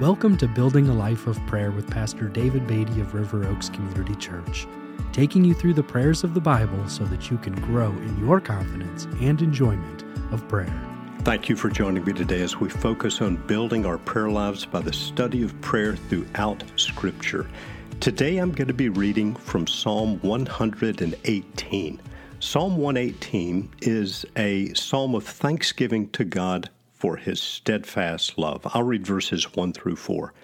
Welcome to Building a Life of Prayer with Pastor David Beatty of River Oaks Community Church, taking you through the prayers of the Bible so that you can grow in your confidence and enjoyment of prayer. Thank you for joining me today as we focus on building our prayer lives by the study of prayer throughout Scripture. Today I'm going to be reading from Psalm 118. Psalm 118 is a psalm of thanksgiving to God for his steadfast love. I'll read verses 1 through 4.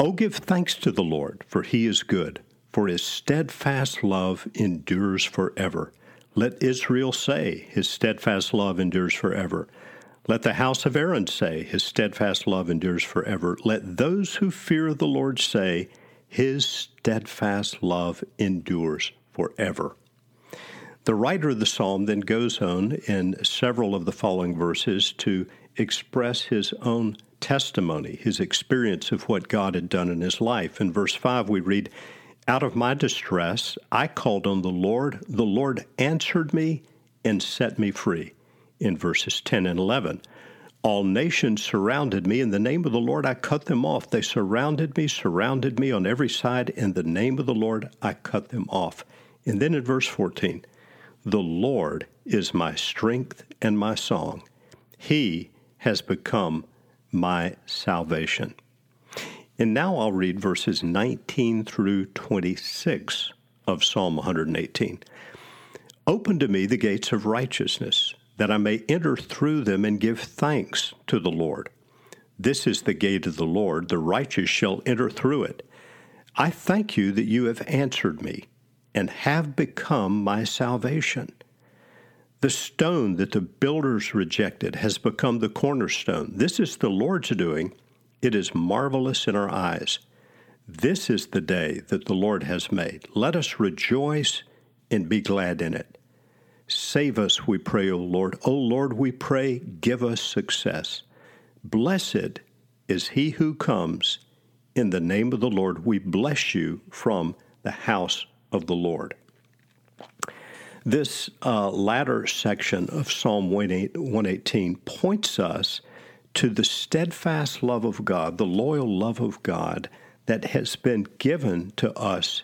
Oh, give thanks to the Lord, for he is good, for his steadfast love endures forever. Let Israel say, his steadfast love endures forever. Let the house of Aaron say, his steadfast love endures forever. Let those who fear the Lord say, his steadfast love endures forever. The writer of the psalm then goes on in several of the following verses to express his own testimony, his experience of what God had done in his life. In verse 5, we read, Out of my distress, I called on the Lord. The Lord answered me and set me free. In verses 10 and 11, all nations surrounded me. In the name of the Lord, I cut them off. They surrounded me, surrounded me on every side. In the name of the Lord, I cut them off. And then in verse 14, the Lord is my strength and my song. He has become my salvation. And now I'll read verses 19 through 26 of Psalm 118. Open to me the gates of righteousness, that I may enter through them and give thanks to the Lord. This is the gate of the Lord, the righteous shall enter through it. I thank you that you have answered me and have become my salvation. The stone that the builders rejected has become the cornerstone. This is the Lord's doing. It is marvelous in our eyes. This is the day that the Lord has made. Let us rejoice and be glad in it. Save us, we pray, O Lord. O Lord, we pray, give us success. Blessed is he who comes. In the name of the Lord, we bless you from the house of the Lord. This uh, latter section of Psalm 118 points us to the steadfast love of God, the loyal love of God that has been given to us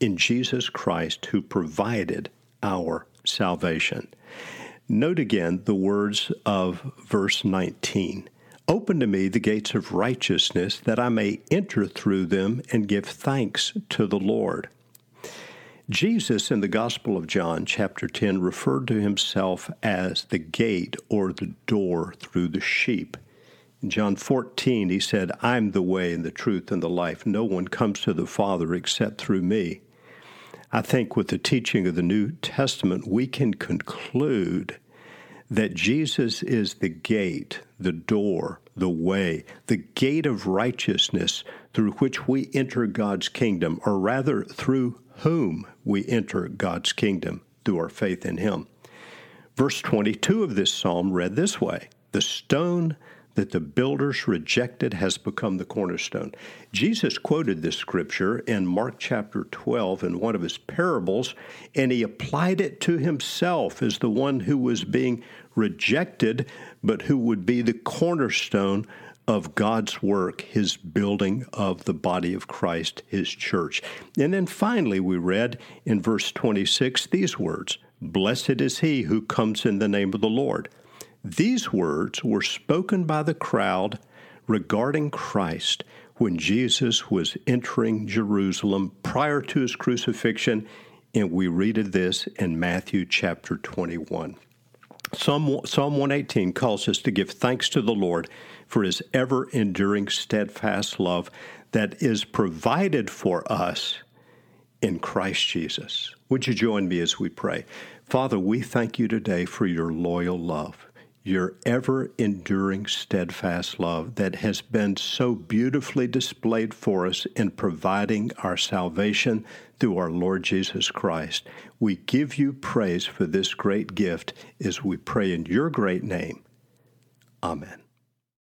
in Jesus Christ, who provided our salvation. Note again the words of verse 19 Open to me the gates of righteousness, that I may enter through them and give thanks to the Lord. Jesus in the Gospel of John, chapter 10, referred to himself as the gate or the door through the sheep. In John 14, he said, I'm the way and the truth and the life. No one comes to the Father except through me. I think with the teaching of the New Testament, we can conclude that Jesus is the gate, the door, the way, the gate of righteousness through which we enter God's kingdom, or rather through whom we enter God's kingdom through our faith in Him. Verse 22 of this psalm read this way The stone that the builders rejected has become the cornerstone. Jesus quoted this scripture in Mark chapter 12 in one of his parables, and he applied it to himself as the one who was being rejected, but who would be the cornerstone of God's work, his building of the body of Christ, his church. And then finally, we read in verse 26 these words Blessed is he who comes in the name of the Lord. These words were spoken by the crowd regarding Christ when Jesus was entering Jerusalem prior to his crucifixion, and we read of this in Matthew chapter 21. Psalm, Psalm 118 calls us to give thanks to the Lord for his ever enduring, steadfast love that is provided for us in Christ Jesus. Would you join me as we pray? Father, we thank you today for your loyal love, your ever enduring, steadfast love that has been so beautifully displayed for us in providing our salvation through our Lord Jesus Christ. We give you praise for this great gift as we pray in your great name. Amen.